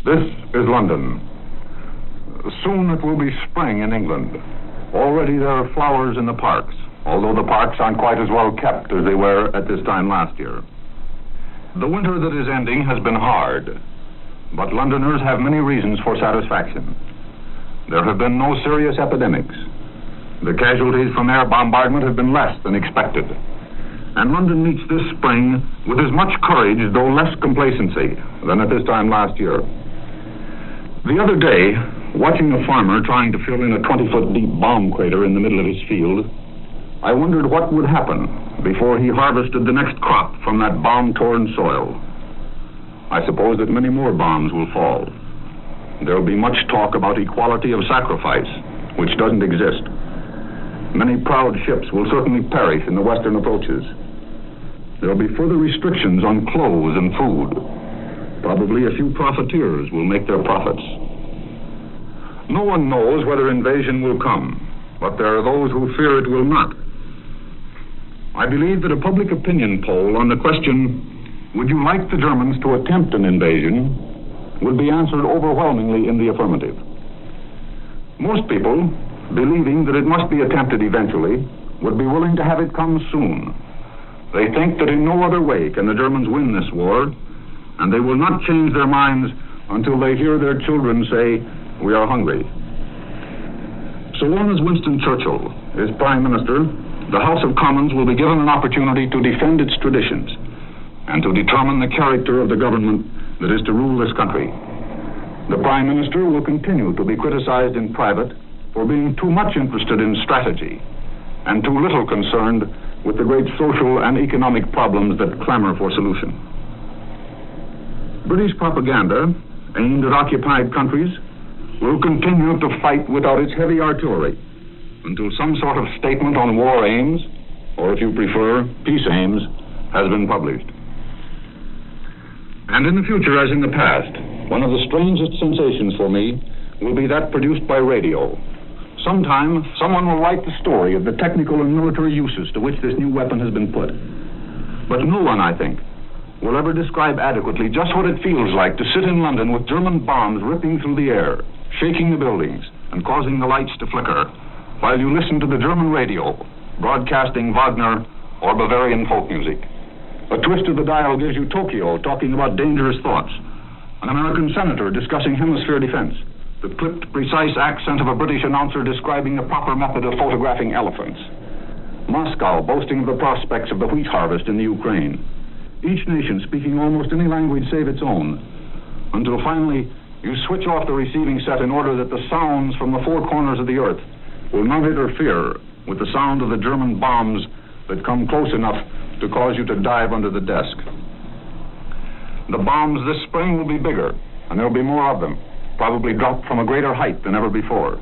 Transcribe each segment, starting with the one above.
This is London. Soon it will be spring in England. Already there are flowers in the parks, although the parks aren't quite as well kept as they were at this time last year. The winter that is ending has been hard, but Londoners have many reasons for satisfaction. There have been no serious epidemics. The casualties from air bombardment have been less than expected. And London meets this spring with as much courage, though less complacency, than at this time last year. The other day, watching a farmer trying to fill in a 20 foot deep bomb crater in the middle of his field, I wondered what would happen before he harvested the next crop from that bomb torn soil. I suppose that many more bombs will fall. There will be much talk about equality of sacrifice, which doesn't exist. Many proud ships will certainly perish in the western approaches. There will be further restrictions on clothes and food. Probably a few profiteers will make their profits. No one knows whether invasion will come, but there are those who fear it will not. I believe that a public opinion poll on the question, would you like the Germans to attempt an invasion, would be answered overwhelmingly in the affirmative. Most people, believing that it must be attempted eventually, would be willing to have it come soon. They think that in no other way can the Germans win this war, and they will not change their minds until they hear their children say, We are hungry. So long as Winston Churchill is Prime Minister, the House of Commons will be given an opportunity to defend its traditions and to determine the character of the government that is to rule this country. The Prime Minister will continue to be criticized in private for being too much interested in strategy and too little concerned with the great social and economic problems that clamor for solution. British propaganda aimed at occupied countries will continue to fight without its heavy artillery until some sort of statement on war aims, or if you prefer, peace aims, has been published. And in the future, as in the past, one of the strangest sensations for me will be that produced by radio. Sometime, someone will write the story of the technical and military uses to which this new weapon has been put. But no one, I think, will ever describe adequately just what it feels like to sit in London with German bombs ripping through the air, shaking the buildings, and causing the lights to flicker, while you listen to the German radio broadcasting Wagner or Bavarian folk music. A twist of the dial gives you Tokyo talking about dangerous thoughts, an American senator discussing hemisphere defense, the clipped, precise accent of a British announcer describing the proper method of photographing elephants, Moscow boasting of the prospects of the wheat harvest in the Ukraine, each nation speaking almost any language save its own, until finally you switch off the receiving set in order that the sounds from the four corners of the earth will not interfere with the sound of the German bombs that come close enough to cause you to dive under the desk. The bombs this spring will be bigger, and there will be more of them, probably dropped from a greater height than ever before.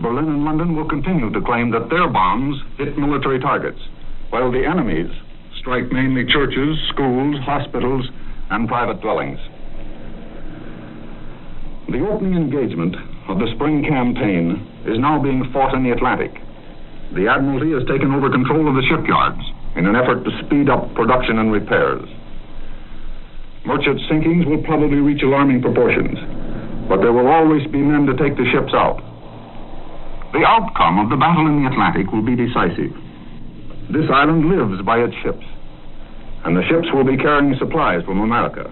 Berlin and London will continue to claim that their bombs hit military targets, while the enemies strike mainly churches, schools, hospitals, and private dwellings. The opening engagement of the spring campaign is now being fought in the Atlantic. The Admiralty has taken over control of the shipyards in an effort to speed up production and repairs. Merchant sinkings will probably reach alarming proportions, but there will always be men to take the ships out. The outcome of the battle in the Atlantic will be decisive. This island lives by its ships, and the ships will be carrying supplies from America.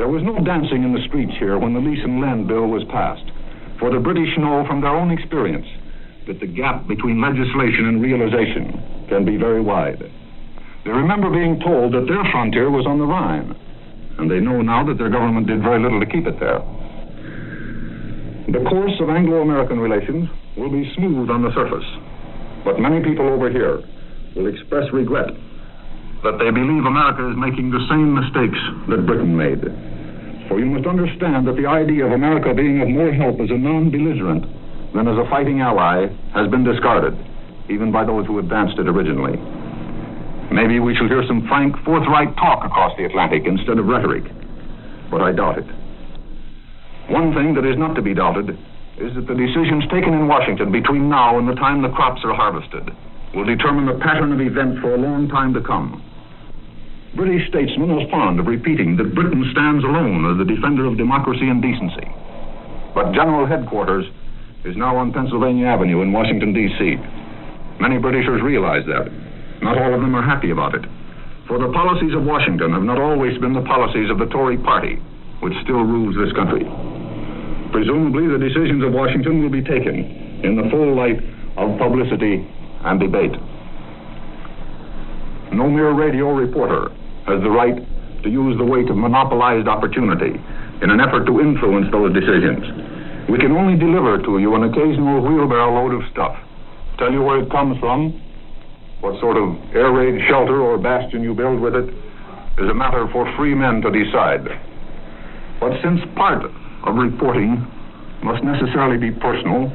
There was no dancing in the streets here when the lease and lend bill was passed. For the British know from their own experience that the gap between legislation and realization can be very wide. They remember being told that their frontier was on the Rhine, and they know now that their government did very little to keep it there. The course of Anglo American relations will be smooth on the surface, but many people over here will express regret that they believe America is making the same mistakes that Britain made. For you must understand that the idea of America being of more help as a non belligerent than as a fighting ally has been discarded, even by those who advanced it originally. Maybe we shall hear some frank, forthright talk across the Atlantic instead of rhetoric, but I doubt it. One thing that is not to be doubted is that the decisions taken in Washington between now and the time the crops are harvested will determine the pattern of events for a long time to come. British statesmen are fond of repeating that Britain stands alone as the defender of democracy and decency. But General Headquarters is now on Pennsylvania Avenue in Washington, D.C. Many Britishers realize that. Not all of them are happy about it. For the policies of Washington have not always been the policies of the Tory party, which still rules this country. Presumably, the decisions of Washington will be taken in the full light of publicity and debate. No mere radio reporter has the right to use the weight of monopolized opportunity in an effort to influence those decisions. We can only deliver to you an occasional wheelbarrow load of stuff, tell you where it comes from, what sort of air raid shelter or bastion you build with it is a matter for free men to decide. But since part of reporting must necessarily be personal,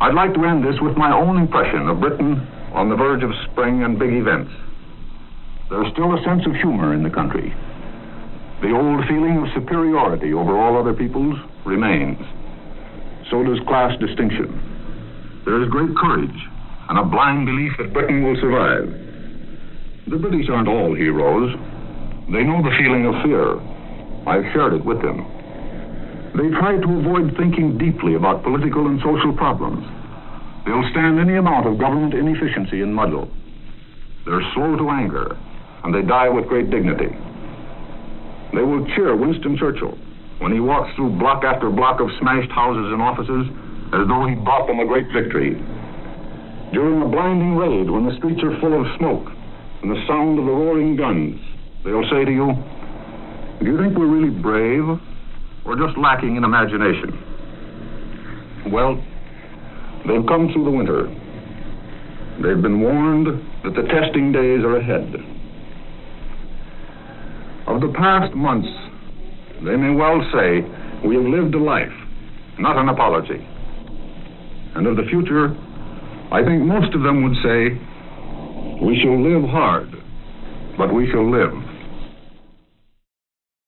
I'd like to end this with my own impression of Britain on the verge of spring and big events. There's still a sense of humor in the country. The old feeling of superiority over all other peoples remains. So does class distinction. There is great courage and a blind belief that Britain will survive. The British aren't all heroes. They know the feeling of fear. I've shared it with them. They try to avoid thinking deeply about political and social problems. They'll stand any amount of government inefficiency and muddle. They're slow to anger, and they die with great dignity. They will cheer Winston Churchill when he walks through block after block of smashed houses and offices as though he brought them a great victory during a blinding raid when the streets are full of smoke and the sound of the roaring guns, they'll say to you, Do you think we're really brave or just lacking in imagination? Well, they've come through the winter. They've been warned that the testing days are ahead. Of the past months, they may well say, We have lived a life, not an apology. And of the future, I think most of them would say, we shall live hard, but we shall live.